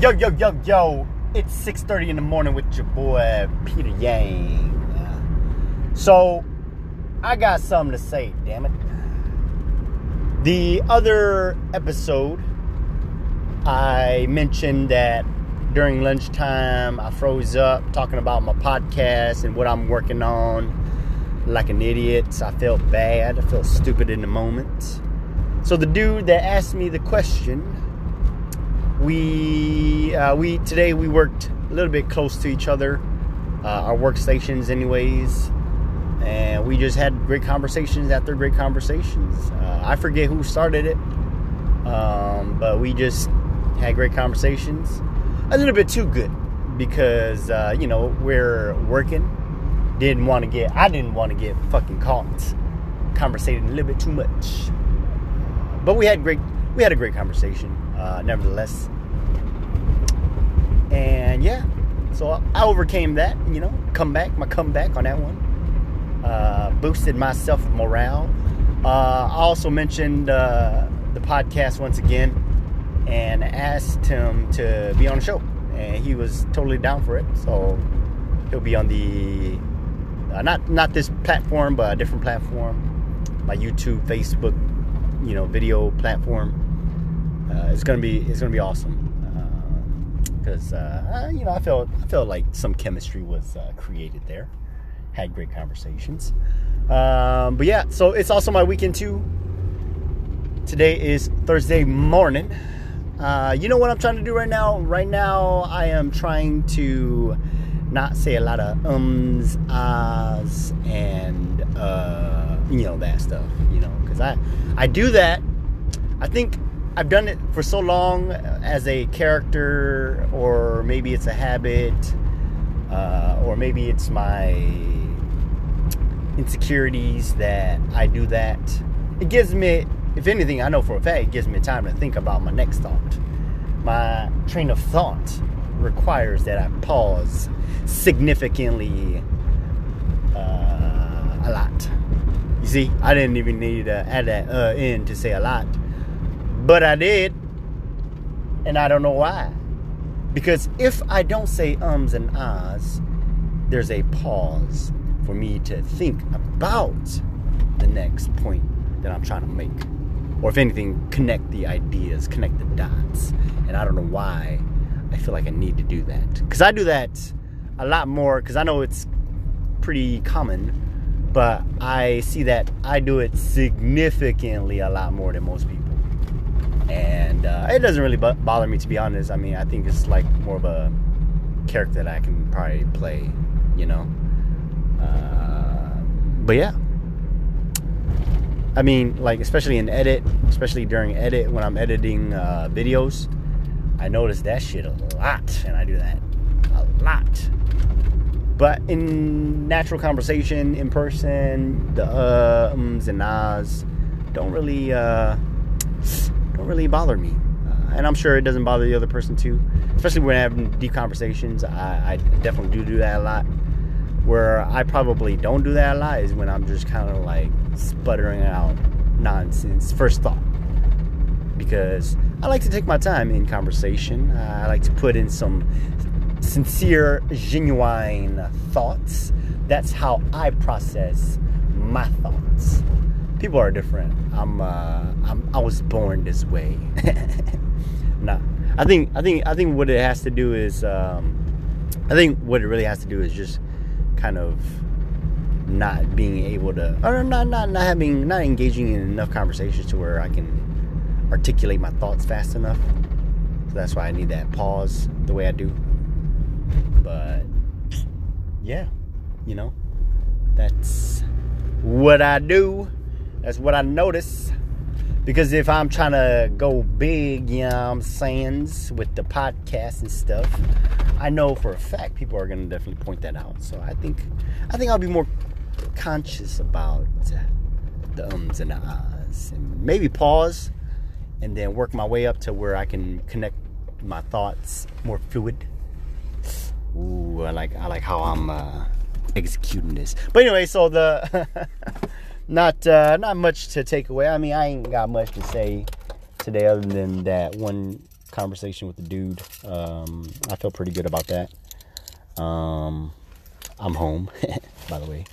Yo, yo, yo, yo. It's 6.30 in the morning with your boy, Peter Yang. So, I got something to say, damn it. The other episode, I mentioned that during lunchtime, I froze up talking about my podcast and what I'm working on like an idiot. I felt bad. I felt stupid in the moment. So the dude that asked me the question, we uh, we today we worked a little bit close to each other, uh, our workstations, anyways, and we just had great conversations after great conversations. Uh, I forget who started it, um, but we just had great conversations. A little bit too good because uh, you know we're working. Didn't want to get. I didn't want to get fucking caught conversating a little bit too much. But we had great. We had a great conversation, uh, nevertheless. And yeah, so I overcame that. You know, come back, my comeback on that one. Uh, boosted my self morale. Uh, I also mentioned uh, the podcast once again and asked him to be on the show, and he was totally down for it. So he'll be on the uh, not not this platform, but a different platform, my YouTube, Facebook, you know, video platform. Uh, it's gonna be it's gonna be awesome because uh, you know I felt I felt like some chemistry was uh, created there. Had great conversations, um, but yeah. So it's also my weekend too. Today is Thursday morning. Uh, you know what I'm trying to do right now? Right now, I am trying to not say a lot of ums, ahs, and uh, you know that stuff. You know, because I I do that. I think I've done it for so long as a character, or maybe it's a habit, uh, or maybe it's my insecurities that I do that. It gives me, if anything, I know for a fact, it gives me time to think about my next thought. My train of thought requires that I pause significantly uh, a lot. You see, I didn't even need to add that uh, in to say a lot, but I did, and I don't know why. Because if I don't say ums and ahs, there's a pause for me to think about the next point that I'm trying to make. Or if anything, connect the ideas, connect the dots. And I don't know why I feel like I need to do that. Because I do that a lot more, because I know it's pretty common, but I see that I do it significantly a lot more than most people. And uh, it doesn't really bother me, to be honest. I mean, I think it's like more of a character that I can probably play, you know? Uh, but yeah. I mean, like, especially in edit, especially during edit, when I'm editing uh, videos, I notice that shit a lot, and I do that a lot. But in natural conversation, in person, the uh, ums and ahs don't really uh, don't really bother me, uh, and I'm sure it doesn't bother the other person too. Especially when having deep conversations, I, I definitely do do that a lot. Where I probably don't do that a lot is when I'm just kind of like sputtering out nonsense, first thought because I like to take my time in conversation. Uh, I like to put in some sincere, genuine thoughts. That's how I process my thoughts. People are different. I'm, uh, I'm I was born this way. nah, I think I think I think what it has to do is um, I think what it really has to do is just kind of not being able to or not not not having not engaging in enough conversations to where I can articulate my thoughts fast enough. So that's why I need that pause the way I do. But yeah, you know, that's what I do. That's what I notice. Because if I'm trying to go big, you know I'm saying, with the podcast and stuff, I know for a fact people are gonna definitely point that out. So I think I think I'll be more conscious about the ums and the ahs and maybe pause and then work my way up to where I can connect my thoughts more fluid. Ooh, I like I like how I'm uh, executing this. But anyway, so the not uh, not much to take away. I mean, I ain't got much to say today other than that one conversation with the dude. Um, I feel pretty good about that. Um, I'm home, by the way.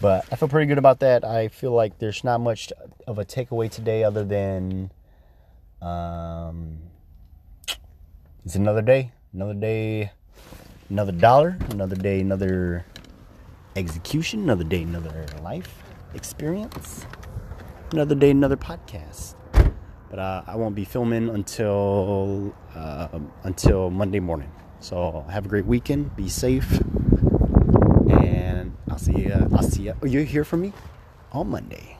But I feel pretty good about that. I feel like there's not much of a takeaway today other than um, it's another day, another day, another dollar, another day, another execution, another day, another life experience, another day, another podcast. But uh, I won't be filming until uh, until Monday morning. So have a great weekend. Be safe. And I'll see you. I'll see you. Oh, you hear from me on Monday.